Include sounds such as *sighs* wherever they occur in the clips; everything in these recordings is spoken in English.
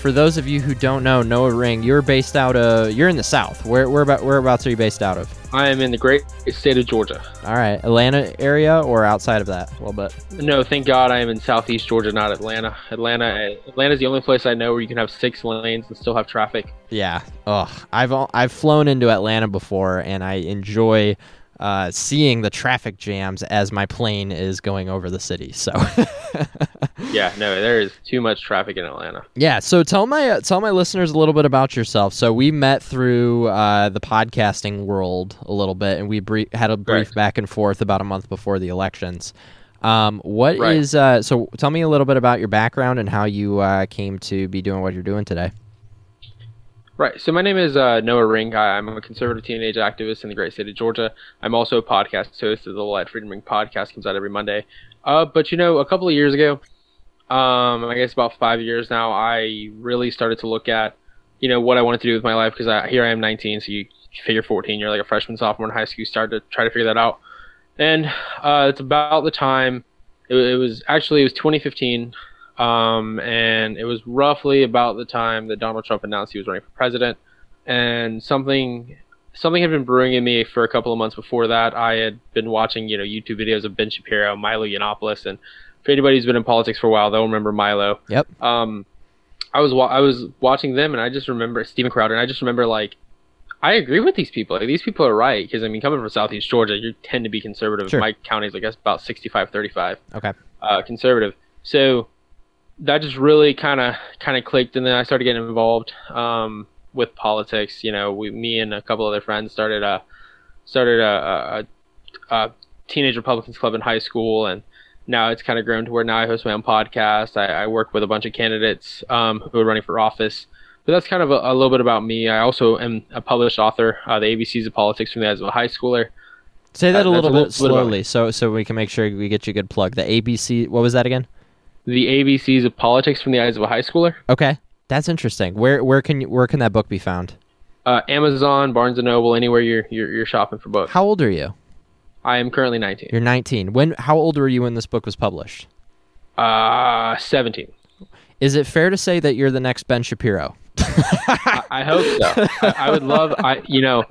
for those of you who don't know, Noah Ring, you're based out of you're in the South. Where where about whereabouts are you based out of? I am in the great state of Georgia. All right, Atlanta area or outside of that a little bit. No, thank God I am in southeast Georgia, not Atlanta. Atlanta, Atlanta's the only place I know where you can have six lanes and still have traffic. Yeah. Ugh. I've I've flown into Atlanta before, and I enjoy uh, seeing the traffic jams as my plane is going over the city. So. *laughs* yeah. No, there is too much traffic in Atlanta. Yeah. So tell my uh, tell my listeners a little bit about yourself. So we met through uh, the podcasting world a little bit, and we had a brief Right. back and forth about a month before the elections. Um, what Right. is uh, so? Tell me a little bit about your background and how you uh, came to be doing what you're doing today. Right. So my name is uh, Noah Ring. I'm a conservative teenage activist in the great state of Georgia. I'm also a podcast host of the Let Freedom Ring podcast. Comes out every Monday. Uh, but you know, a couple of years ago, um, I guess about five years now, I really started to look at, you know, what I wanted to do with my life because here I am 19, so you figure 14, you're like a freshman, sophomore in high school. You start to try to figure that out, and uh, it's about the time. It, it was actually it was 2015. Um, and it was roughly about the time that Donald Trump announced he was running for president. And something something had been brewing in me for a couple of months before that. I had been watching, you know, YouTube videos of Ben Shapiro, Milo Yiannopoulos, and for anybody who's been in politics for a while, they'll remember Milo. Yep. Um, I was wa- I was watching them, and I just remember Steven Crowder, and I just remember like. I agree with these people. Like, these people are right because I mean, coming from Southeast Georgia, you tend to be conservative. Sure. My county's, I guess, about 65, 35 Okay. uh, conservative. So that just really kind of kind of clicked, and then I started getting involved um, with politics. You know, we, me and a couple other friends started a started a, a, a teenage Republicans club in high school, and now it's kind of grown to where now I host my own podcast. I, I work with a bunch of candidates um, who are running for office. But that's kind of a, a little bit about me. I also am a published author, uh, the ABCs of Politics from the Eyes of a High Schooler. Say that Uh, a little bit little bit about slowly, so so we can make sure we get you a good plug. The ABC. What was that again? The ABCs of Politics from the Eyes of a High Schooler. Okay, that's interesting. Where where can you, where can that book be found? Uh, Amazon, Barnes and Noble, anywhere you're, you're you're shopping for books. How old are you? I am currently 19. You're 19. When? How old were you when this book was published? Uh, 17. Is it fair to say that you're the next Ben Shapiro? I, I hope so. I, I would love, I you know,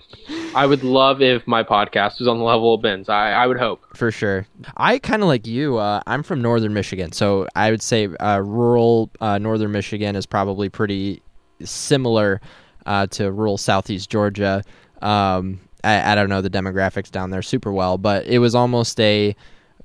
I would love if my podcast was on the level of Ben's. I, I would hope. For sure. I kind of like you. Uh, I'm from northern Michigan, so I would say uh, rural uh, northern Michigan is probably pretty similar uh, to rural southeast Georgia. Um, I, I don't know the demographics down there super well, but it was almost a,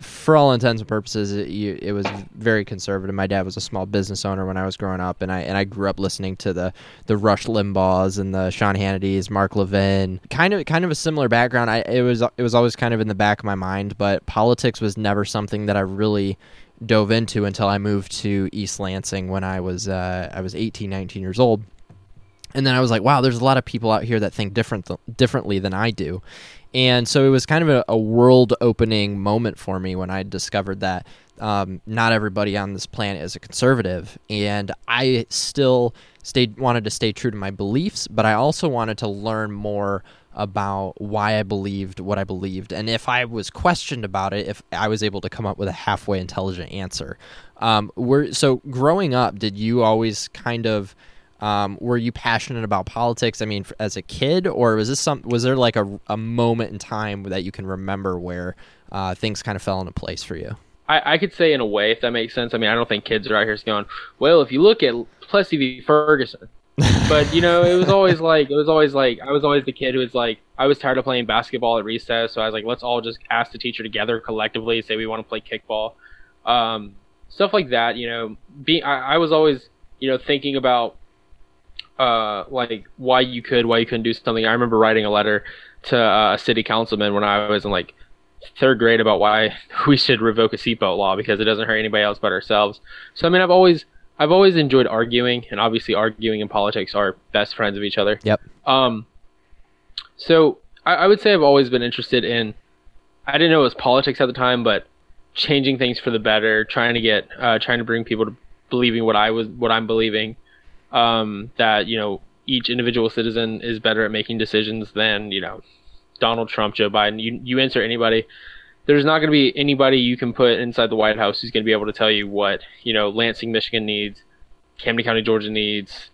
for all intents and purposes, it, you, it was very conservative. My dad was a small business owner when I was growing up, and I and I grew up listening to the the Rush Limbaughs and the Sean Hannity's, Mark Levin. Kind of kind of a similar background. I it was it was always kind of in the back of my mind, but politics was never something that I really dove into until I moved to East Lansing when I was uh, I was 18, 19 years old. And then I was like, wow, there's a lot of people out here that think different th- differently than I do. And so it was kind of a, a world opening moment for me when I discovered that um, not everybody on this planet is a conservative. And I still stayed wanted to stay true to my beliefs, but I also wanted to learn more about why I believed what I believed, and if I was questioned about it, if I was able to come up with a halfway intelligent answer. Um, so growing up, did you always kind of um, were you passionate about politics? I mean, as a kid, or was this some? Was there like a, a moment in time that you can remember where uh, things kind of fell into place for you? I, I could say in a way, if that makes sense. I mean, I don't think kids are out here going, well, if you look at Plessy v. Ferguson. *laughs* but you know, it was always like it was always like I was always the kid who was like I was tired of playing basketball at recess, so I was like, let's all just ask the teacher together collectively, say we want to play kickball, um, stuff like that. You know, being I, I was always you know thinking about uh, like why you could, why you couldn't do something. I remember writing a letter to uh, a city councilman when I was in like third grade about why *laughs* we should revoke a seatbelt law because it doesn't hurt anybody else but ourselves. So I mean, I've always I've always enjoyed arguing, and obviously arguing and politics are best friends of each other. Yep. Um, so I, I would say I've always been interested in. I didn't know it was politics at the time, but changing things for the better, trying to get, uh, trying to bring people to believing what I was, what I'm believing. Um, that you know, each individual citizen is better at making decisions than you know, Donald Trump, Joe Biden. You you answer anybody. There's not going to be anybody you can put inside the White House who's going to be able to tell you what you know Lansing, Michigan needs, Camden County, Georgia needs,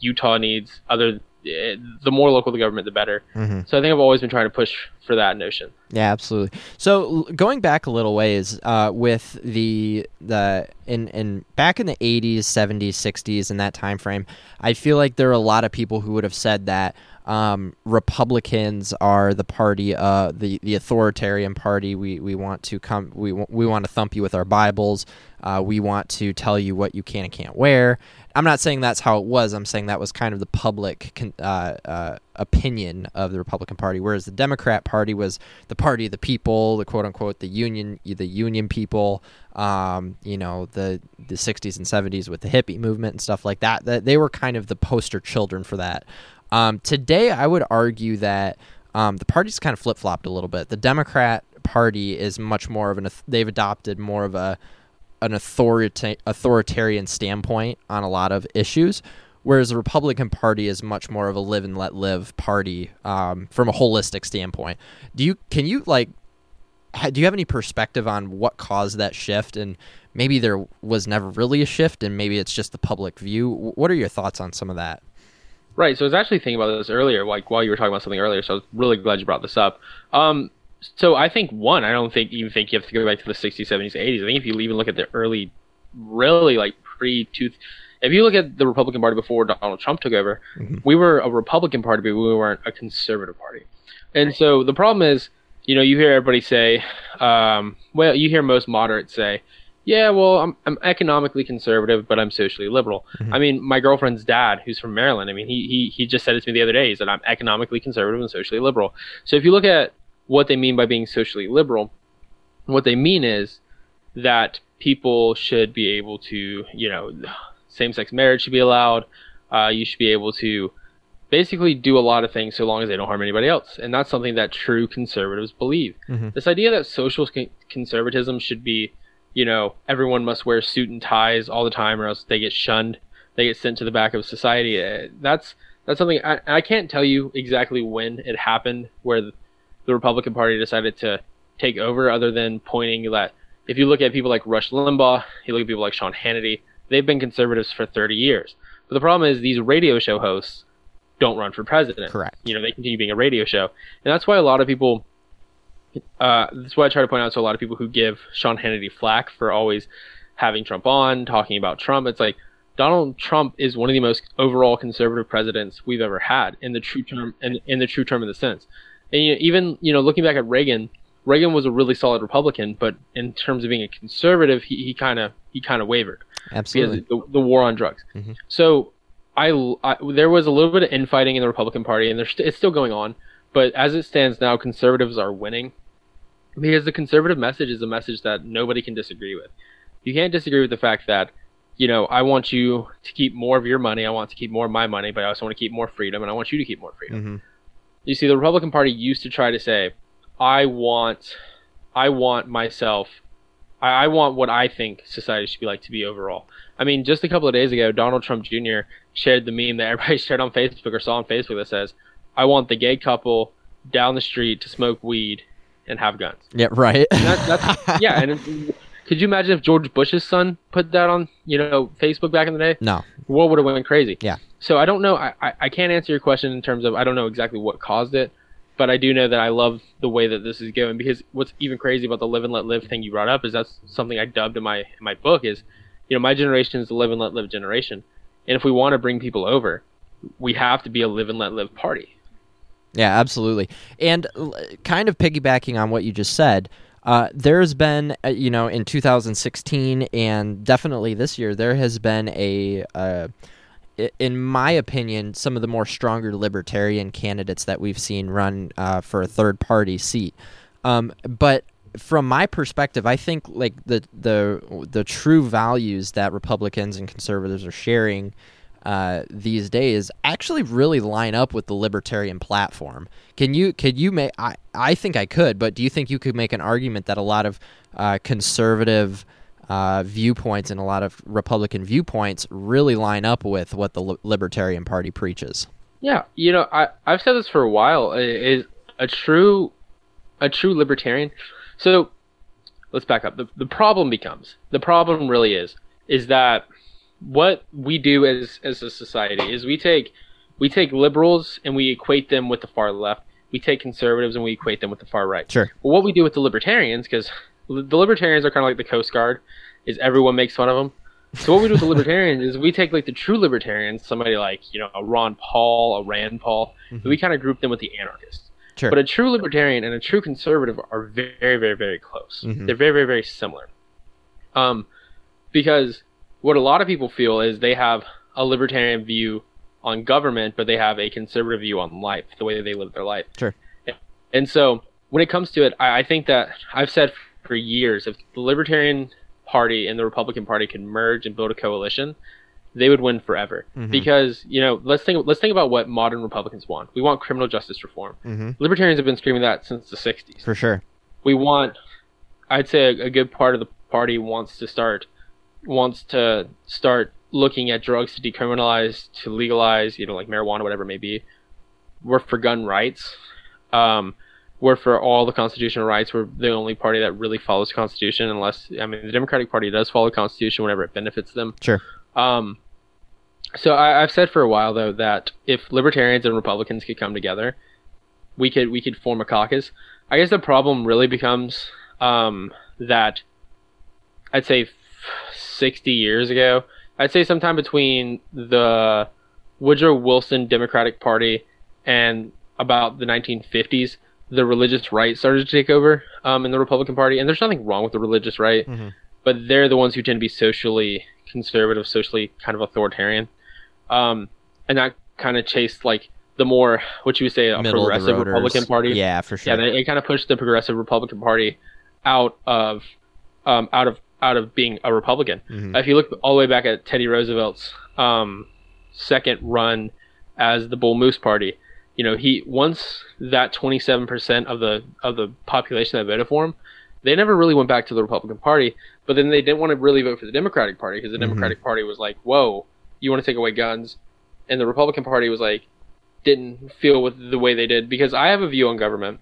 Utah needs, other the more local the government, the better. Mm-hmm. So I think I've always been trying to push for that notion. Yeah, absolutely. So going back a little ways uh, with the the in in back in the 80s, 70s, 60s, in that time frame, I feel like there are a lot of people who would have said that um, Republicans are the party, uh, the the authoritarian party. We we want to come, we we want to thump you with our Bibles. Uh, we want to tell you what you can and can't wear. I'm not saying that's how it was. I'm saying that was kind of the public con- uh, uh, opinion of the Republican Party, whereas the Democrat Party was the party of the people, the quote unquote the union, the union people. Um, you know, the the 60s and 70s with the hippie movement and stuff like that. That they were kind of the poster children for that. Um, today, I would argue that um, the party's kind of flip flopped a little bit. The Democrat Party is much more of an they've adopted more of a an authorita- authoritarian standpoint on a lot of issues, whereas the Republican Party is much more of a live and let live party um, from a holistic standpoint. Do you can you like ha- do you have any perspective on what caused that shift and maybe there was never really a shift and maybe it's just the public view? What are your thoughts on some of that? Right. So I was actually thinking about this earlier, like while you were talking about something earlier. So I was really glad you brought this up. Um, so I think one, I don't think even think you have to go back to the 60s, 70s, 80s. I think if you even look at the early, really like pre two, if you look at the Republican Party before Donald Trump took over, Mhm. we were a Republican Party, but we weren't a conservative party. And so the problem is, you know, you hear everybody say, um, well, you hear most moderates say, yeah, well, I'm, I'm economically conservative, but I'm socially liberal. Mhm. I mean, my girlfriend's dad, who's from Maryland, I mean, he, he, he just said it to me the other day. He said, I'm economically conservative and socially liberal. So if you look at what they mean by being socially liberal, what they mean is that people should be able to, you know, same sex marriage should be allowed. Uh, you should be able to basically do a lot of things so long as they don't harm anybody else. And that's something that true conservatives believe. Mhm. This idea that social con- conservatism should be, you know, everyone must wear suit and ties all the time or else they get shunned, they get sent to the back of society. uh, That's that's something I, I can't tell you exactly when it happened where the, the Republican Party decided to take over, other than pointing that if you look at people like Rush Limbaugh, you look at people like Sean Hannity, they've been conservatives for 30 years. But the problem is these radio show hosts don't run for president. Correct. You know, they continue being a radio show. And that's why a lot of people uh, that's why I try to point out to a lot of people who give Sean Hannity flack for always having Trump on, talking about Trump. It's like Donald Trump is one of the most overall conservative presidents we've ever had in the true term in, in the true term of the sense. And you know, even you know, looking back at Reagan, Reagan was a really solid Republican, but in terms of being a conservative, he, he kind of he kind of wavered Absolutely. because the, the war on drugs. Mhm. So I, I there was a little bit of infighting in the Republican Party, and there's st- it's still going on. But as it stands now, conservatives are winning because the conservative message is a message that nobody can disagree with. You can't disagree with the fact that you know I want you to keep more of your money, I want to keep more of my money, but I also want to keep more freedom, and I want you to keep more freedom. hmm You see, the Republican Party used to try to say, "I want, I want myself, I, I want what I think society should be like to be overall." I mean, just a couple of days ago, Donald Trump Jr. shared the meme that everybody *laughs* shared on Facebook or saw on Facebook that says, "I want the gay couple down the street to smoke weed and have guns." Yeah. Right. That, that's *laughs* yeah. And could you imagine if George Bush's son put that on, you know, Facebook back in the day? no. the world would have went crazy. Yeah. So I don't know. I, I, I can't answer your question in terms of I don't know exactly what caused it, but I do know that I love the way that this is going because what's even crazy about the live and let live thing you brought up is that's something I dubbed in my in my book is, you know, my generation is the live and let live generation, and if we want to bring people over, we have to be a live and let live party. Yeah, absolutely. And kind of piggybacking on what you just said, uh, there's been, uh, you know, in 2016 and definitely this year, there has been a, uh, in my opinion, some of the more stronger libertarian candidates that we've seen run uh, for a third party seat. Um, but from my perspective, I think like the the the true values that Republicans and conservatives are sharing uh, these days actually really line up with the libertarian platform. Can you could you make I, I think I could, but do you think you could make an argument that a lot of uh, conservative uh, viewpoints and a lot of Republican viewpoints really line up with what the li- Libertarian Party preaches? Yeah, you know, I I've said this for a while. Is a true a true libertarian. So let's back up. The the problem becomes the problem really is is that what we do as as a society is we take we take liberals and we equate them with the far left. We take conservatives and we equate them with the far right. Sure. But what we do with the libertarians, because the libertarians are kind of like the Coast Guard, is everyone makes fun of them. So what we do with the *laughs* libertarians is we take like the true libertarians, somebody like you know a Ron Paul, a Rand Paul, and we kind of group them with the anarchists. Sure. But a true libertarian and a true conservative are very, very, very close. Mhm. They're very, very, very similar. Um, because what a lot of people feel is they have a libertarian view on government, but they have a conservative view on life, the way that they live their life. Sure. And so when it comes to it, I, I think that I've said for years, if the Libertarian Party and the Republican Party could merge and build a coalition, they would win forever. Mhm. Because you know, let's think let's think about what modern Republicans want. We want criminal justice reform. hmm Libertarians have been screaming that since the '60s. For sure. We want, I'd say, a, a good part of the party wants to start wants to start looking at drugs to decriminalize, to legalize, you know, like marijuana, whatever it may be. We're for gun rights. Um, we're for all the constitutional rights. We're the only party that really follows the Constitution, unless I mean the Democratic Party does follow the Constitution whenever it benefits them. Sure. Um, so I, I've said for a while though that if libertarians and Republicans could come together, we could we could form a caucus. I guess the problem really becomes um, that I'd say f- sixty years ago. I'd say sometime between the Woodrow Wilson Democratic Party and about the 1950s, the religious right started to take over um, in the Republican Party. And there's nothing wrong with the religious right Mhm. but they're the ones who tend to be socially conservative, socially kind of authoritarian, um, and that kind of chased like the more what you would say a Middle progressive. Republican Party. Yeah, for sure. yeah, they, it kind of pushed the progressive Republican Party out of um, out of out of being a Republican. Mhm. If you look all the way back at Teddy Roosevelt's um, second run as the Bull Moose Party, you know, he once that 27% of the of the population that voted for him, they never really went back to the Republican Party. But then they didn't want to really vote for the Democratic Party because the Mhm. Democratic Party was like, "Whoa, you want to take away guns," and the Republican Party was like, didn't feel with the way they did because I have a view on government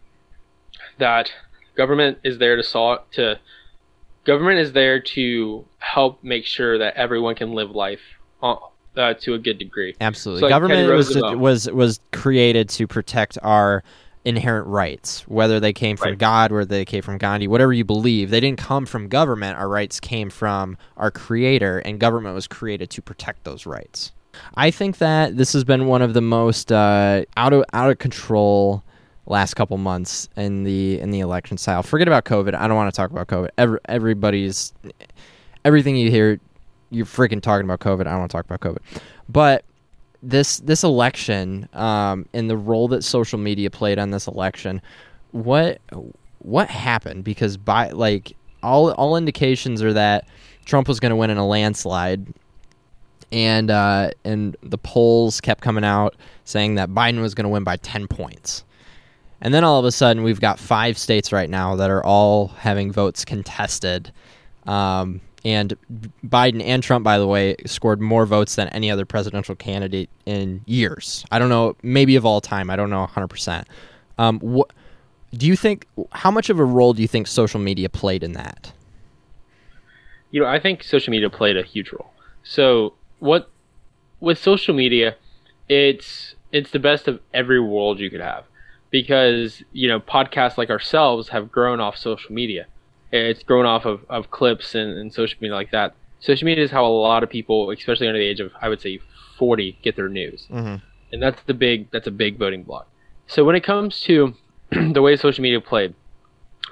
that government is there to solve to government is there to help make sure that everyone can live life uh, uh, to a good degree. Absolutely. So, like, Government was was was created to protect our inherent rights, whether they came from Right. God, whether they came from Gandhi, whatever you believe. They didn't come from government. Our rights came from our creator, and government was created to protect those rights. I think that this has been one of the most uh, out of out of control last couple months in the in the election style. Forget about COVID. I don't want to talk about COVID. Every, everybody's everything you hear, you're freaking talking about COVID. I don't want to talk about COVID, but this this election um, and the role that social media played on this election, what what happened? Because by like all all indications are that Trump was going to win in a landslide, and uh, and the polls kept coming out saying that Biden was going to win by ten points. And then all of a sudden, we've got five states right now that are all having votes contested. Um, and Biden and Trump, by the way, scored more votes than any other presidential candidate in years. I don't know, maybe of all time. I don't know 100%. Um, what do you think? How much of a role do you think social media played in that? You know, I think social media played a huge role. So what with social media, it's it's the best of every world you could have because you know podcasts like ourselves have grown off social media. It's grown off of, of clips and, and social media like that. Social media is how a lot of people, especially under the age of I would say forty, get their news. Mm-hmm. and that's the big that's a big voting block. So when it comes to *clears throat* the way social media played,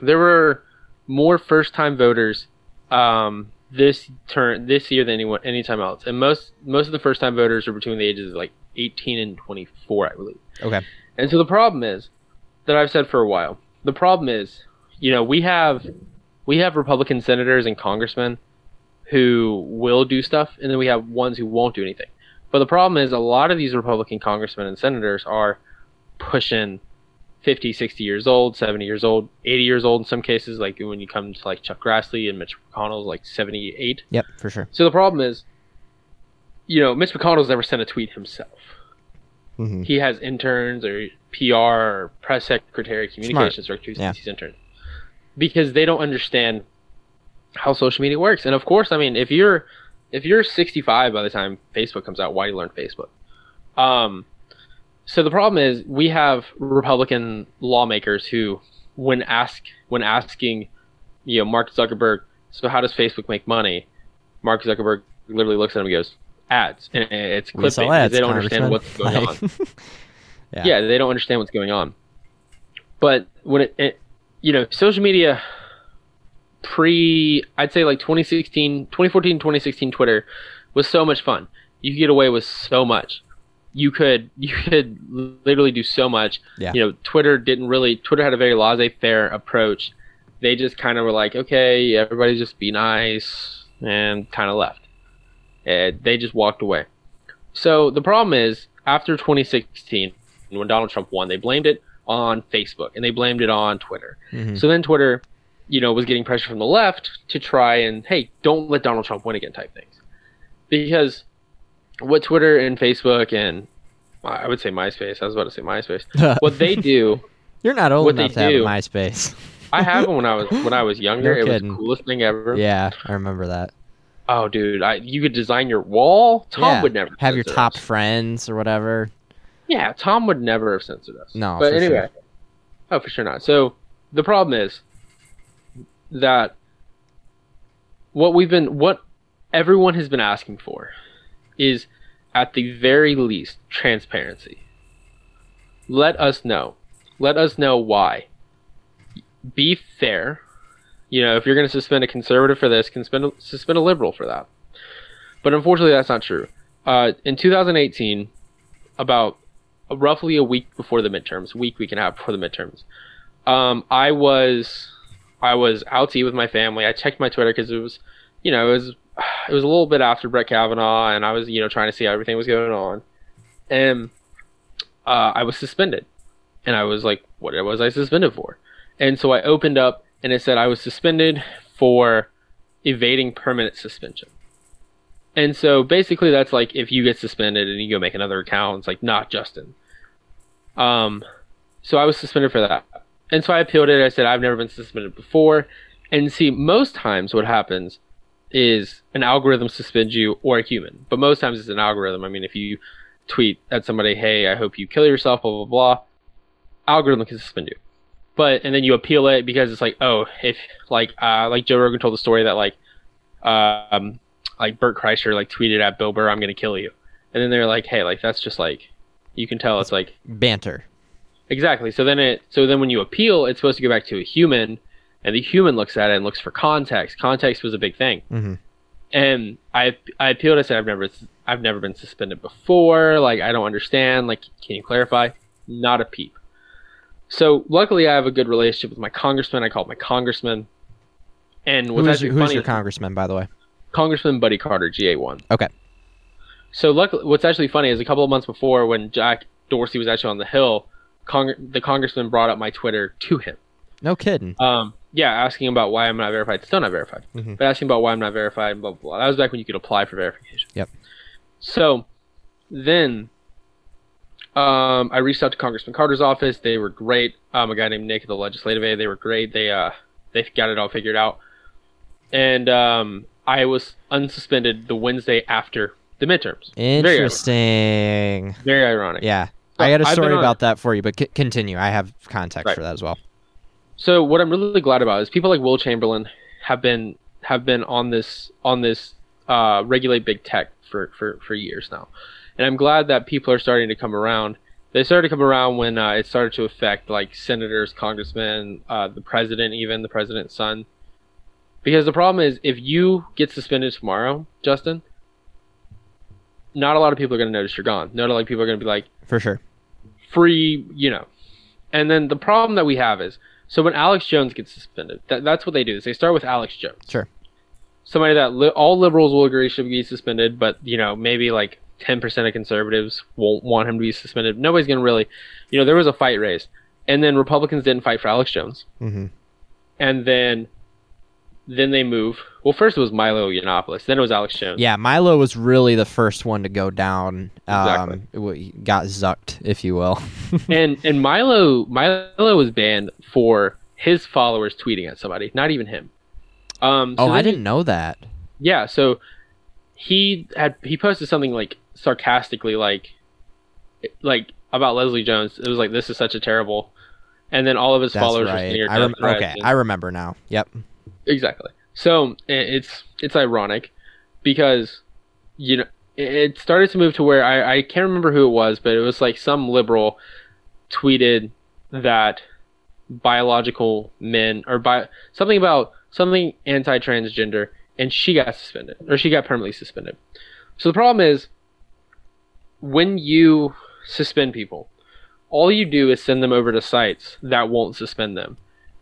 there were more first time voters um, this turn this year than anyone any time else, and most most of the first time voters are between the ages of like 18 and 24, I believe. Okay. And so the problem is that I've said for a while. The problem is, you know, we have we have Republican senators and congressmen who will do stuff, and then we have ones who won't do anything. But the problem is, a lot of these Republican congressmen and senators are pushing 50, 60 years old, 70 years old, 80 years old in some cases. Like when you come to like Chuck Grassley and Mitch McConnell's like 78. Yep, for sure. So the problem is, you know, Mitch McConnell's never sent a tweet himself Mm-hmm. he has interns or PR or press secretary, communications director Yeah. sees interns because they don't understand how social media works. And of course, I mean, if you're if you're 65 by the time Facebook comes out, why do you learn Facebook? Um, so the problem is we have Republican lawmakers who, when ask when asking, you know, Mark Zuckerberg, so how does Facebook make money? Mark Zuckerberg literally looks at him and goes, ads, and it's We sell clickbait. ads, They don't understand what's going on. *laughs* Yeah. yeah. they don't understand what's going on. But when it, it you know, social media pre I'd say like 2016, 2014, 2016 Twitter was so much fun. You could get away with so much. You could *laughs* you could literally do so much. Yeah. You know, Twitter didn't really Twitter had a very laissez-faire approach. They just kind of were like, "Okay, everybody just be nice," and kind of left. And they just walked away. So the problem is, after 2016, when Donald Trump won, they blamed it on Facebook and they blamed it on Twitter. Mhm. So then Twitter, you know, was getting pressure from the left to try and hey, don't let Donald Trump win again type things. Because what Twitter and Facebook and I would say MySpace, I was about to say MySpace. *laughs* What they do, You're not old enough to have MySpace. I had one when I was when I was *laughs* younger. No it was the coolest thing ever. yeah, I remember that. Oh, dude, I you could design your wall. Tom yeah. would never have your top us. friends or whatever. Yeah, Tom would never have censored us. No, but anyway, oh for sure not. So the problem is that what we've been, what everyone has been asking for, is at the very least transparency. Let us know. Let us know why. Be fair. You know, if you're going to suspend a conservative for this, can suspend a, suspend a liberal for that. But unfortunately, that's not true. Uh, in 2018, about roughly a week before the midterms, week week and a half before the midterms. Um, I was I was out to eat with my family. I checked my Twitter because it was, you know, it was it was a little bit after Brett Kavanaugh, and I was you know trying to see how everything was going on, and uh, I was suspended, and I was like, what was I suspended for? And so I opened up, and it said I was suspended for evading permanent suspension. And so basically, that's like if you get suspended and you go make another account, it's like not Justin. Um, so I was suspended for that, and so I appealed it. I said I've never been suspended before, and see, most times what happens is an algorithm suspends you or a human, but most times it's an algorithm. I mean, if you tweet at somebody, "Hey, I hope you kill yourself," blah blah blah, algorithm can suspend you. But and then you appeal it because it's like, oh, if like uh, like Joe Rogan told the story that like um like Bert Kreischer like tweeted at Bill Burr, "I'm gonna kill you," and then they're like, "Hey, like that's just like you can tell it's like Banter. exactly." So then it so then when you appeal, it's supposed to go back to a human, and the human looks at it and looks for context. Context was a big thing, hmm and I I appealed. I said I've never I've never been suspended before. Like I don't understand. Like can you clarify? Not a peep. So luckily, I have a good relationship with my congressman. I called my congressman, and what's Who's, actually your, who's funny your congressman, by the way? Congressman Buddy Carter, GA1. Okay. So luckily, what's actually funny is a couple of months before, when Jack Dorsey was actually on the Hill, Cong- the congressman brought up my Twitter to him. No kidding. Um, yeah, asking about why I'm not verified. Still not verified, Mhm. but asking about why I'm not verified. Blah blah. blah. That was back when you could apply for verification. Yep. So then, um, I reached out to Congressman Carter's office. They were great. Um, a guy named Nick at the legislative aid. They were great. They uh, they got it all figured out. And um, I was unsuspended the Wednesday after the midterms. Very ironic. Interesting. Very ironic. Yeah. So I got a story on- about that for you, but c- continue. I have context Right. for that as well. So what I'm really glad about is people like Will Chamberlain have been have been on this on this uh, regulate big tech for, for, for years now, and I'm glad that people are starting to come around. They started to come around when uh, it started to affect like senators, congressmen, uh, the president, even the president's son. Because the problem is, if you get suspended tomorrow, Justin, not a lot of people are going to notice you're gone. Not a lot of people are going to be like, For sure. free, you know. And then the problem that we have is so when Alex Jones gets suspended, that, that's what they do. Is they start with Alex Jones, Sure. somebody that li- all liberals will agree should be suspended, but you know maybe like ten percent of conservatives won't want him to be suspended. Nobody's gonna really, you know, there was a fight raised, and then Republicans didn't fight for Alex Jones, hmm and then then they move. Well, first it was Milo Yiannopoulos, then it was Alex Jones. Yeah, Milo was really the first one to go down. Um, Exactly. got zucked, if you will. *laughs* and and Milo Milo was banned for his followers tweeting at somebody, not even him. Um, so oh, I didn't know that. Yeah, so he had he posted something like sarcastically like like about Leslie Jones. It was like this is such a terrible, and then all of his That's followers right. were smeared I rem- okay, and- I remember now. Yep. Exactly. So it's it's ironic because you know it- it started to move to where I, I can't remember who it was, but it was like some liberal tweeted that biological men or bi- something about something anti-transgender, and she got suspended or she got permanently suspended. So the problem is when you suspend people, all you do is send them over to sites that won't suspend them,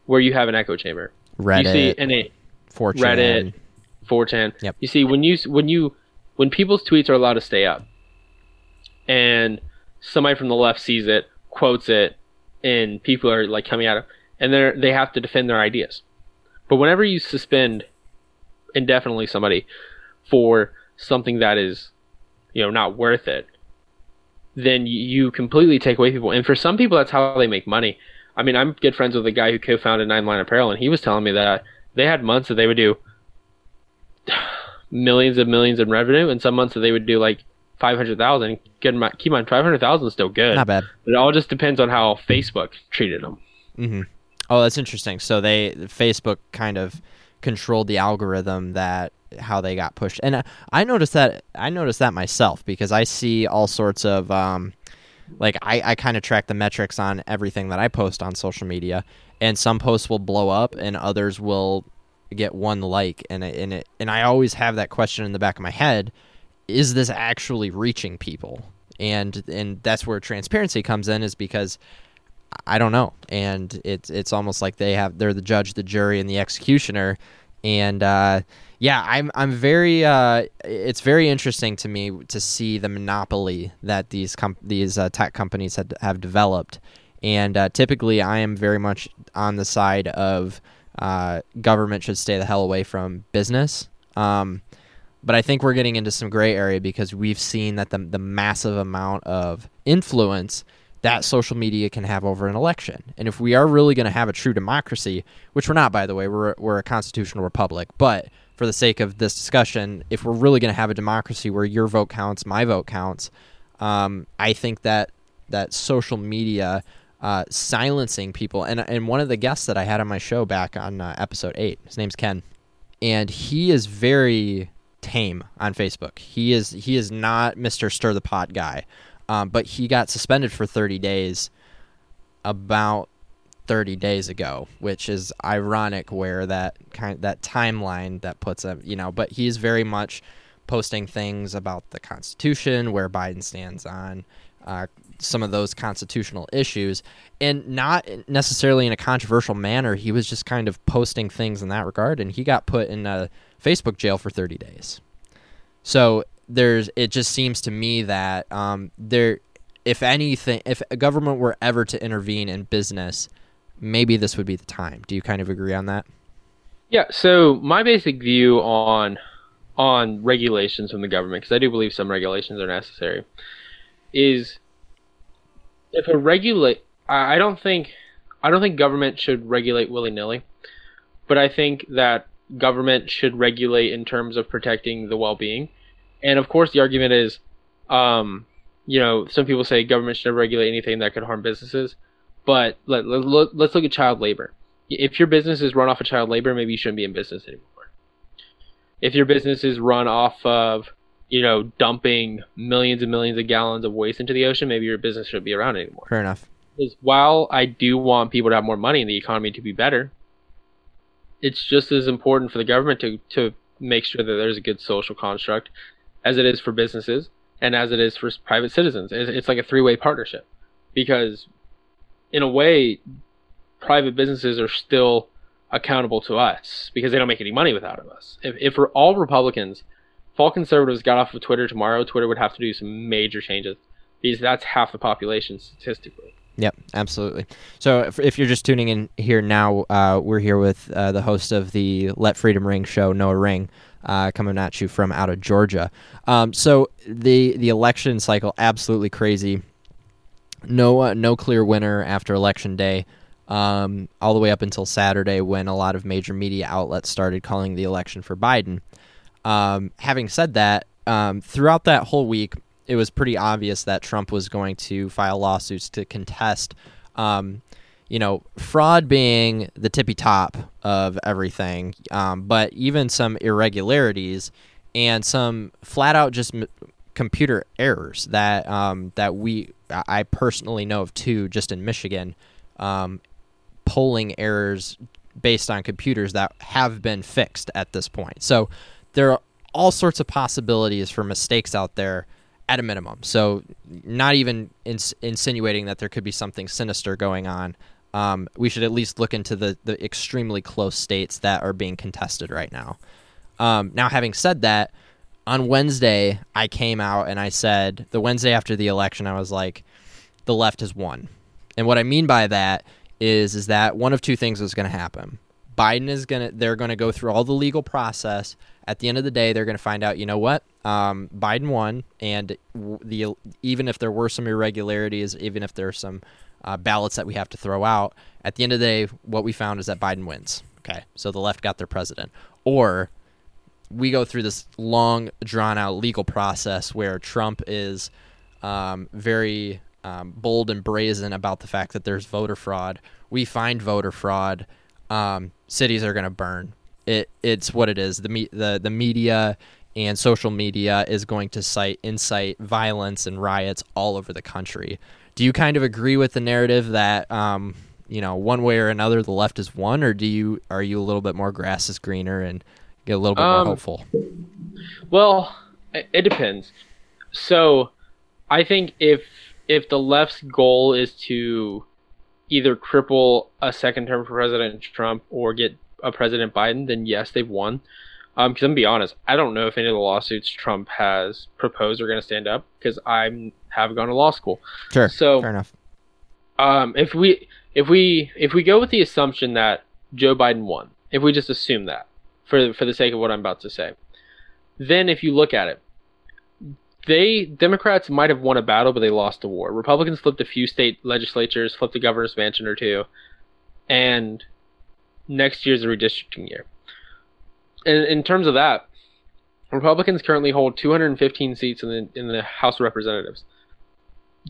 where you have an echo chamber. Reddit, You see, and it, 4chan. Reddit. 4chan. Yep. You see, when you when you when people's tweets are allowed to stay up, and somebody from the left sees it, quotes it, and people are like coming at them, and they they have to defend their ideas. But whenever you suspend indefinitely somebody for something that is, you know, not worth it, then you- completely take away people. And for some people, that's how they make money. I mean, I'm good friends with a guy who co-founded Nine Line Apparel, and he was telling me that they had months that they would do *sighs* millions and millions in revenue, and some months that they would do like five hundred thousand. Keep in mind, keep in mind, five hundred thousand is still good. Not bad. It all just depends on how Facebook treated them. hmm Oh, that's interesting. So they Facebook kind of controlled the algorithm that how they got pushed, and I, I noticed that I noticed that myself because I see all sorts of um, like I, I kind of track the metrics on everything that I post on social media, and some posts will blow up and others will get one like, and it, and it, and I always have that question in the back of my head: Is this actually reaching people? And and that's where transparency comes in, is because I don't know, and it's it's almost like they have they're the judge, the jury, and the executioner, and uh, yeah, I'm I'm very uh, it's very interesting to me to see the monopoly that these com- these uh, tech companies had, have developed, and uh, typically I am very much on the side of uh, government should stay the hell away from business. Um, but I think we're getting into some gray area because we've seen that the the massive amount of influence that social media can have over an election. And if we are really going to have a true democracy, which we're not, by the way, we're, we're a constitutional republic, but for the sake of this discussion, if we're really going to have a democracy where your vote counts, my vote counts, um, I think that that social media uh, silencing people, and and one of the guests that I had on my show back on uh, episode eight, his name's Ken, and he is very tame on Facebook. He is he is not Mister Stir the Pot guy. Um, but he got suspended for 30 days about 30 days ago, which is ironic where that kind that timeline that puts him, you know, but he's very much posting things about the Constitution, where Biden stands on uh, some of those constitutional issues, and not necessarily in a controversial manner. He was just kind of posting things in that regard, and he got put in a Facebook jail for 30 days. So there's it just seems to me that um, there if anything if a government were ever to intervene in business maybe this would be the time do you kind of agree on that Yeah. So my basic view on on regulations from the government, because I do believe some regulations are necessary, is if a regulate, I don't think I don't think government should regulate willy nilly, but I think that government should regulate in terms of protecting the well being, and of course the argument is, um, you know, some people say government should never regulate anything that could harm businesses, but let, let, let's look at child labor if your business is run off of child labor, maybe you shouldn't be in business anymore. If your business is run off of, you know, dumping millions and millions of gallons of waste into the ocean, maybe your business shouldn't be around anymore. fair enough Because while I do want people to have more money and the economy to be better, it's just as important for the government to, to make sure that there's a good social construct as it is for businesses and as it is for private citizens. It's, like a three way partnership. Because, in a way, private businesses are still accountable to us because they don't make any money without us. If, if we're all Republicans, if all conservatives got off of Twitter tomorrow, Twitter would have to do some major changes because that's half the population statistically. Yep, absolutely. So if, if you're just tuning in here now, uh, we're here with uh, the host of the Let Freedom Ring show, Noah Ring, uh, coming at you from out of Georgia. Um, so the the election cycle absolutely crazy. No uh, no clear winner after election day. Um, all the way up until Saturday when a lot of major media outlets started calling the election for Biden. Um, having said that, um, throughout that whole week, it was pretty obvious that Trump was going to file lawsuits to contest, um, you know, fraud being the tippy top of everything, um, but even some irregularities and some flat out just m- computer errors that um, that we I personally know of two just in Michigan, um, polling errors based on computers that have been fixed at this point. So there are all sorts of possibilities for mistakes out there at a minimum. So not even ins- insinuating that there could be something sinister going on. Um, we should at least look into the, the extremely close states that are being contested right now. Um, now, having said that, on Wednesday, I came out and I said, the Wednesday after the election, I was like, the left has won. And what I mean by that is is that one of two things is going to happen. Biden is going to they're going to go through all the legal process. At the end of the day, they're going to find out, you know what? Um, Biden won and the even if there were some irregularities, even if there are some uh, ballots that we have to throw out, at the end of the day, what we found is that Biden wins. Okay. So the left got their president. Or we go through this long, drawn out legal process where Trump is um, very um, bold and brazen about the fact that there's voter fraud. We find voter fraud. Um, cities are going to burn. It it's what it is. The me, the the media and social media is going to cite incite violence and riots all over the country. Do you kind of agree with the narrative that um, you know one way or another the left is won, or do you are you a little bit more grass is greener and get a little bit more Um, hopeful? Well, it, it depends. So, I think if if the left's goal is to either cripple a second term for President Trump or get a President Biden, then yes, they've won. Um, because I'm gonna be honest, I don't know if any of the lawsuits Trump has proposed are gonna stand up because I have gone to law school. Sure. So, Fair enough. um, if we if we if we go with the assumption that Joe Biden won, if we just assume that for for the sake of what I'm about to say, then if you look at it, they Democrats might have won a battle, but they lost the war. Republicans flipped a few state legislatures, flipped a governor's mansion or two, and next year's a redistricting year. And in terms of that, Republicans currently hold 215 seats in the in the House of Representatives.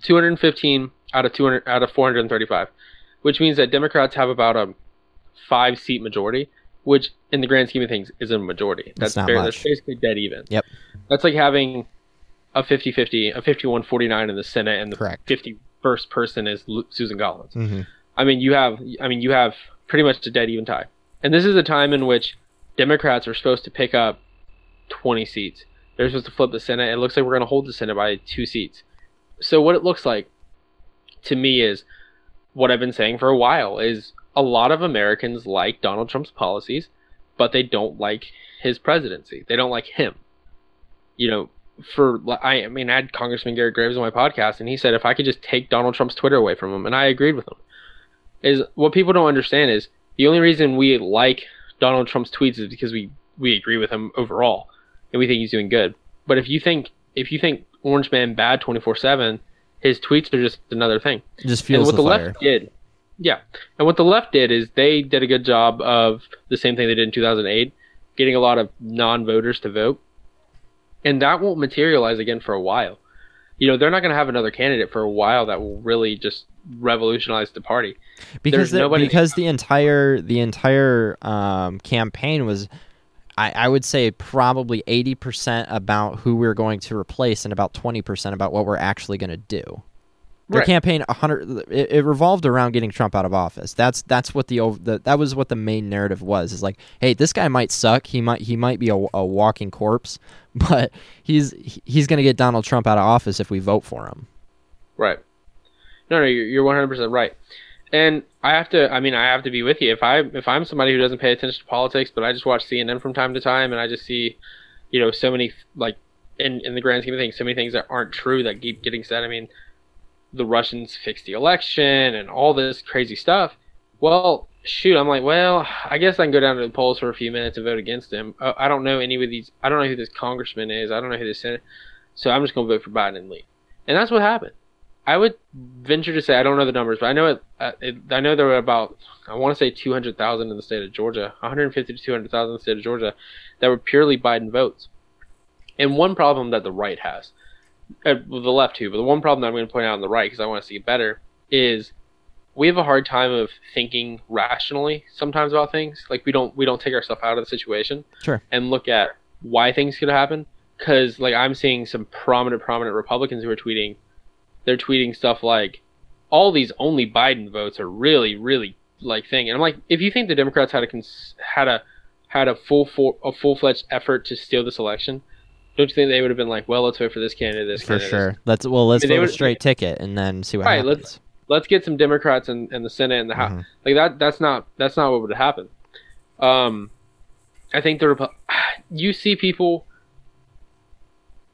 215 out of 200 out of 435, which means that Democrats have about a five seat majority, which in the grand scheme of things is a majority. That's That's not fair, much. that's basically dead even. Yep. That's like having a 50-50, a 51-49 in the Senate, and the Correct. 51st person is Susan Collins. Mm-hmm. I mean, you have, I mean, you have pretty much a dead even tie. And this is a time in which Democrats are supposed to pick up 20 seats. They're supposed to flip the Senate. It looks like we're going to hold the Senate by two seats. So what it looks like to me is what I've been saying for a while is a lot of Americans like Donald Trump's policies, but they don't like his presidency. They don't like him. You know, for I, mean, I had Congressman Garrett Graves on my podcast, and he said if I could just take Donald Trump's Twitter away from him, and I agreed with him. Is what people don't understand is the only reason we like Donald Trump's tweets is because we we agree with him overall, and we think he's doing good. But if you think if you think Orange Man bad twenty four seven, his tweets are just another thing It just and feels what the, the, left did, yeah, and what the left did is they did a good job of the same thing they did in 2008, getting a lot of non-voters to vote, and that won't materialize again for a while. You know, they're not going to have another candidate for a while that will really just revolutionize the party. because the, nobody- because the entire the entire um, campaign was I, I would say probably 80% about who we're going to replace and about 20% about what we're actually going to do. Their Right. campaign 100 it, it revolved around getting Trump out of office. That's that's what the, the that was what the main narrative was. Is like, hey, this guy might suck. He might he might be a, a walking corpse, *laughs* but he's he's going to get Donald Trump out of office if we vote for him. Right. No, no, you're you're 100% right. And I have to I mean I have to be with you. If I if I'm somebody who doesn't pay attention to politics, but I just watch CNN from time to time and I just see you know so many like in in the grand scheme of things so many things that aren't true that keep getting said. I mean the Russians fixed the election and all this crazy stuff. Well, shoot, I'm like, well, I guess I can go down to the polls for a few minutes and vote against him. Uh, I don't know any of these. I don't know who this congressman is. I don't know who this senator. So I'm just gonna vote for Biden and leave. And that's what happened. I would venture to say I don't know the numbers, but I know it. Uh, it I know there were about I want to say two hundred thousand in the state of Georgia, one hundred fifty to two hundred thousand in the state of Georgia, that were purely Biden votes. And one problem that the right has, uh, well, the left too, but the one problem that I'm going to point out on the right because I want to see it better is we have a hard time of thinking rationally sometimes about things. Like we don't we don't take ourselves out of the situation Sure. and look at why things could happen. Because like I'm seeing some prominent prominent Republicans who are tweeting, they're tweeting stuff like, all these only Biden votes are really really like thing. And I'm like, if you think the Democrats had a cons- had a had a full for, a full fledged effort to steal this election, don't you think they would have been like, well, let's vote for this candidate, this For candidate, this sure. Let's well, let's I mean, vote a straight ticket and then see what Right, happens. let's- let's get some Democrats in, in the Senate and the House. Mhm. Like that. That's not. That's not what would happen. Um, I think the Repu- *sighs* you see people.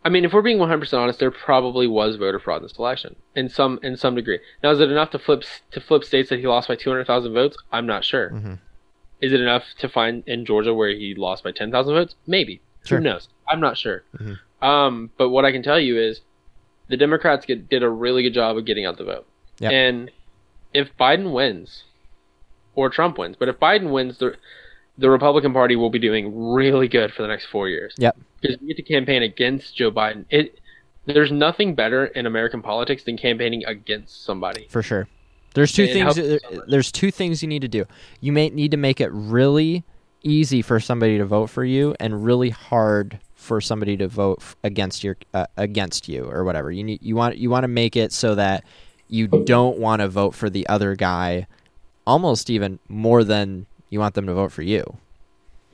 I mean, if we're being 100 percent honest, there probably was voter fraud in this election in some in some degree. Now, is it enough to flip to flip states that he lost by 200,000 votes? I'm not sure. Mhm. Is it enough to find in Georgia where he lost by 10,000 votes? Maybe. Sure. Who knows? I'm not sure. Mhm. Um, but what I can tell you is the Democrats get, did a really good job of getting out the vote. Yep. And if Biden wins, or Trump wins, but if Biden wins, the the Republican Party will be doing really good for the next four years. Yep. Because we get to campaign against Joe Biden. It there's nothing better in American politics than campaigning against somebody. For sure. There's two It things. there- There's two things you need to do. You may need to make it really easy for somebody to vote for you, and really hard for somebody to vote against your uh, against you or whatever. You need you want you want to make it so that you don't want to vote for the other guy, almost even more than you want them to vote for you.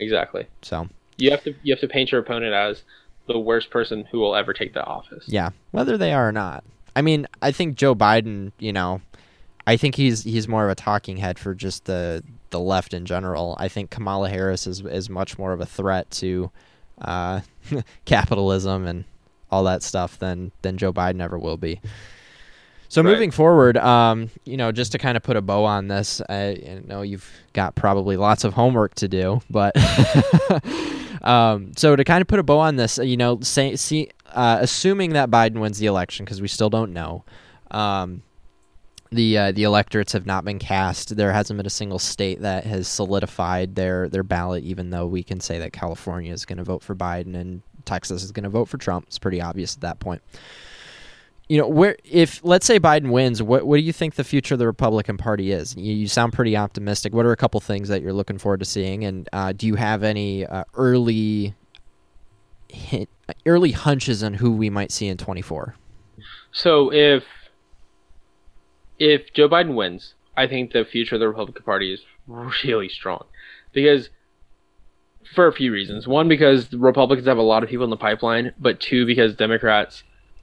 Exactly. So You have to you have to paint your opponent as the worst person who will ever take that office. Yeah, whether they are or not. I mean, I think Joe Biden, you know, I think he's he's more of a talking head for just the the left in general. I think Kamala Harris is is much more of a threat to uh, *laughs* capitalism and all that stuff than than Joe Biden ever will be. So Right. moving forward, um, you know, just to kind of put a bow on this, I know you've got probably lots of homework to do, but *laughs* um, so to kind of put a bow on this, you know, say, see, uh, assuming that Biden wins the election, because we still don't know, um, the uh, the electorates have not been cast. There hasn't been a single state that has solidified their their ballot, even though we can say that California is going to vote for Biden and Texas is going to vote for Trump. It's pretty obvious at that point you know where if let's say Biden wins, what what do you think the future of the Republican Party is? You, you sound pretty optimistic. What are a couple things that you're looking forward to seeing, and uh, do you have any uh, early hint, early hunches on who we might see in 24? So if if Joe Biden wins, I think the future of the Republican Party is really strong because for a few reasons. One, because Republicans have a lot of people in the pipeline, but two, because Democrats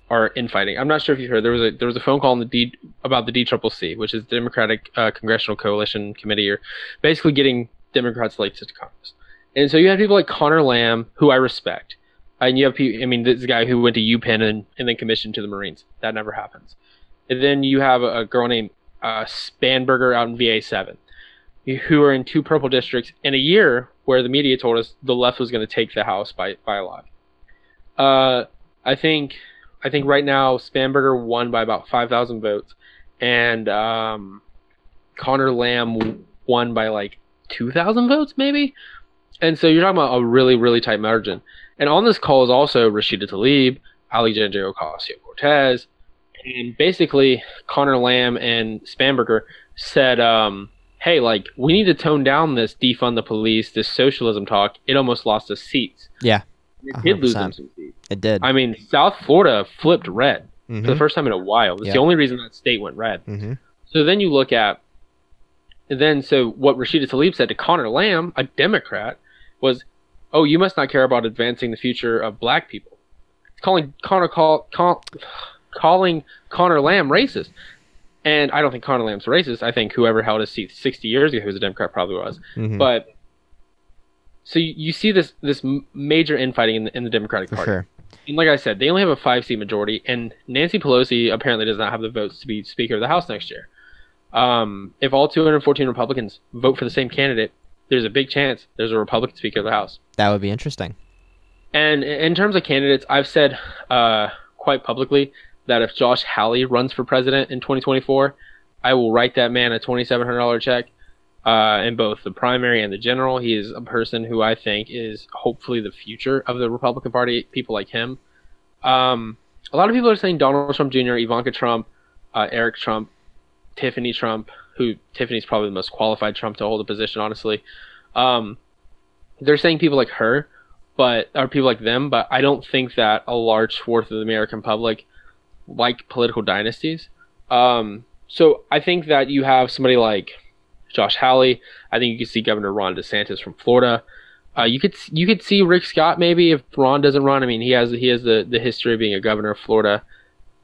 are infighting. I'm not sure if you heard there was a there was a phone call in the D about the DCCC, which is the Democratic uh, Congressional Coalition Committee, or basically getting Democrats elected to Congress. And so you have people like Connor Lamb, who I respect, and you have people. I mean, this guy who went to UPenn and, and then commissioned to the Marines. That never happens. And then you have a, girl named uh, Spanberger out in VA seven, who are in two purple districts in a year where the media told us the left was going to take the House by by a lot. Uh, I think I think right now Spanberger won by about five thousand votes, and um, Connor Lamb won by like two thousand votes maybe. And so you're talking about a really really tight margin. And on this call is also Rashida Tlaib, Alexandria Ocasio Cortez, and basically Connor Lamb and Spanberger said, um, "Hey, like we need to tone down this defund the police, this socialism talk. It almost lost us seats. Yeah, It did lose 100%. them some seats. It did. I mean, South Florida flipped red for the Mhm. first time in a while. It's Yeah. the only reason that state went red. Mhm. So then you look at, and then so what Rashida Tlaib said to Connor Lamb, a Democrat, was, "Oh, you must not care about advancing the future of Black people." Calling Connor call, call, calling Connor Lamb racist. And I don't think Connor Lamb's racist. I think whoever held his seat 60 years ago, who was a Democrat, probably was. Mhm. But so you, you see this this major infighting in the, in the Democratic Party. sure. And like I said, they only have a five seat majority, and Nancy Pelosi apparently does not have the votes to be Speaker of the House next year. Um, if all 214 Republicans vote for the same candidate, there's a big chance there's a Republican Speaker of the House. That would be interesting. And in terms of candidates, I've said uh, quite publicly that if Josh Hawley runs for president in 2024, I will write that man a $2,700 check uh, in both the primary and the general. He is a person who I think is hopefully the future of the Republican Party. People like him. Um, a lot of people are saying Donald Trump Jr., Ivanka Trump, uh, Eric Trump, Tiffany Trump, who Tiffany's probably the most qualified Trump to hold a position, honestly. Um, they're saying people like her, but or people like them, but I don't think that a large swath of the American public like political dynasties. Um, so I think that you have somebody like Josh Hawley. I think you could see Governor Ron DeSantis from Florida. Uh, you could you could see Rick Scott maybe if Ron doesn't run. I mean, he has he has the, the history of being a governor of Florida.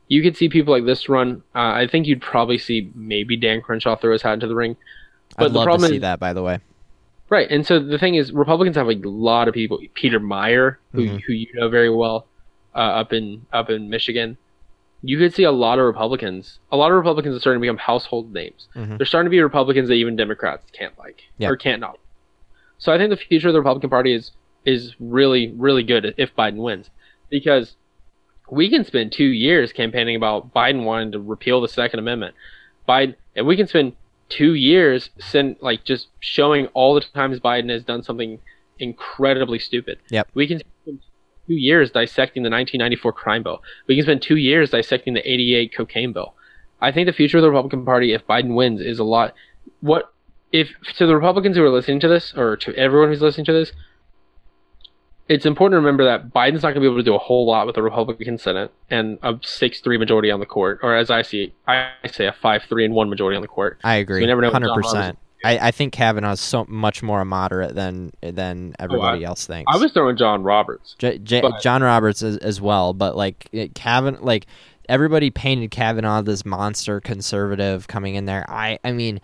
You could see people like this run. Uh, I think you'd probably see maybe Dan Crenshaw throw his hat into the ring. But I'd love to see is, that, by the way. Right, and so the thing is, Republicans have a lot of people. Peter Meijer, who mm-hmm. who you know very well, uh, up in up in Michigan. You could see a lot of Republicans. A lot of Republicans are starting to become household names. Mm-hmm. They're starting to be Republicans that even Democrats can't like or can't not. So I think the future of the Republican Party is is really really good if Biden wins, because we can spend two years campaigning about Biden wanting to repeal the Second Amendment. Biden, and we can spend two years send like just showing all the times Biden has done something incredibly stupid. Yep. We can two years dissecting the 1994 crime bill. We can spend two years dissecting the 88 cocaine bill. I think the future of the Republican Party, if Biden wins, is a lot. What if to the Republicans who are listening to this, or to everyone who's listening to this, it's important to remember that Biden's not going to be able to do a whole lot with the Republican Senate and a six-three majority on the court, or as I see, I say a five-three and one majority on the court. I agree. So never know. Hundred percent. I, I think Kavanaugh's so much more moderate than than everybody oh, I, else thinks. I was throwing John Roberts, J, J, John Roberts as, as well, but like Kavanaugh, like everybody painted Kavanaugh this monster conservative coming in there. I I mean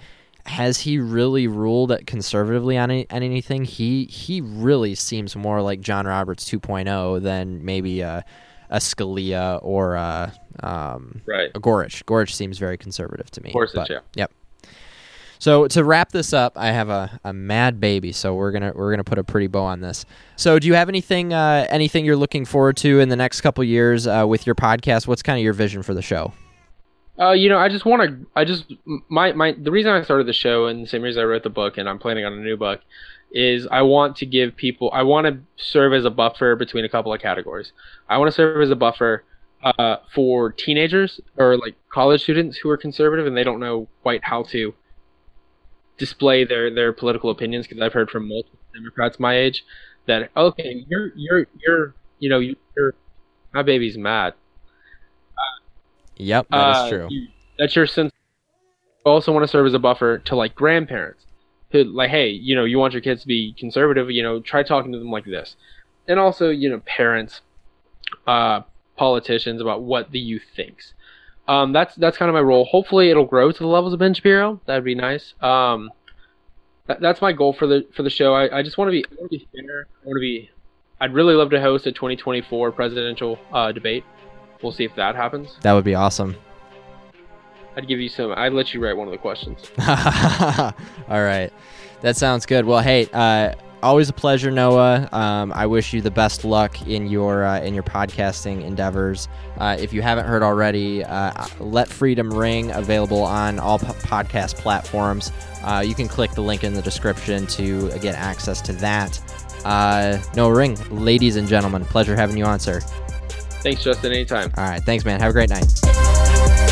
has he really ruled conservatively on, any, on anything? He he really seems more like John Roberts 2.0 than maybe a, a Scalia or a, um, right. a. Gorsuch seems very conservative to me. Gorsuch, but, yeah. Yep. So to wrap this up, I have a, a mad baby, so we're gonna we're gonna put a pretty bow on this. So do you have anything uh, anything you're looking forward to in the next couple years uh, with your podcast? What's kind of your vision for the show? Uh, you know, I just want to. I just my my the reason I started the show and the same reason I wrote the book and I'm planning on a new book is I want to give people. I want to serve as a buffer between a couple of categories. I want to serve as a buffer uh, for teenagers or like college students who are conservative and they don't know quite how to display their their political opinions because I've heard from multiple Democrats my age that okay, you're you're you're you know you're my baby's mad Yep, that uh, is true. You, that's your sense. You also want to serve as a buffer to like grandparents who like, hey, you know, you want your kids to be conservative, you know, try talking to them like this, and also you know, parents, uh, politicians about what the youth thinks. Um, that's that's kind of my role. Hopefully, it'll grow to the levels of Ben Shapiro. That'd be nice. Um, that, that's my goal for the for the show. I, I just want to be I want to be fair. I want to be. I'd really love to host a 2024 presidential uh, debate. We'll see if that happens. That would be awesome. I'd give you some. I'd let you write one of the questions. *laughs* All right, that sounds good. Well, hey, uh, always a pleasure, Noah. Um, I wish you the best luck in your uh, in your podcasting endeavors. Uh, if you haven't heard already, uh, Let Freedom Ring available on all podcast platforms. Uh, you can click the link in the description to get access to that. Uh, Noah Ring, ladies and gentlemen, pleasure having you on, sir. Thanks, Justin. Anytime. All right. Thanks, man. Have a great night.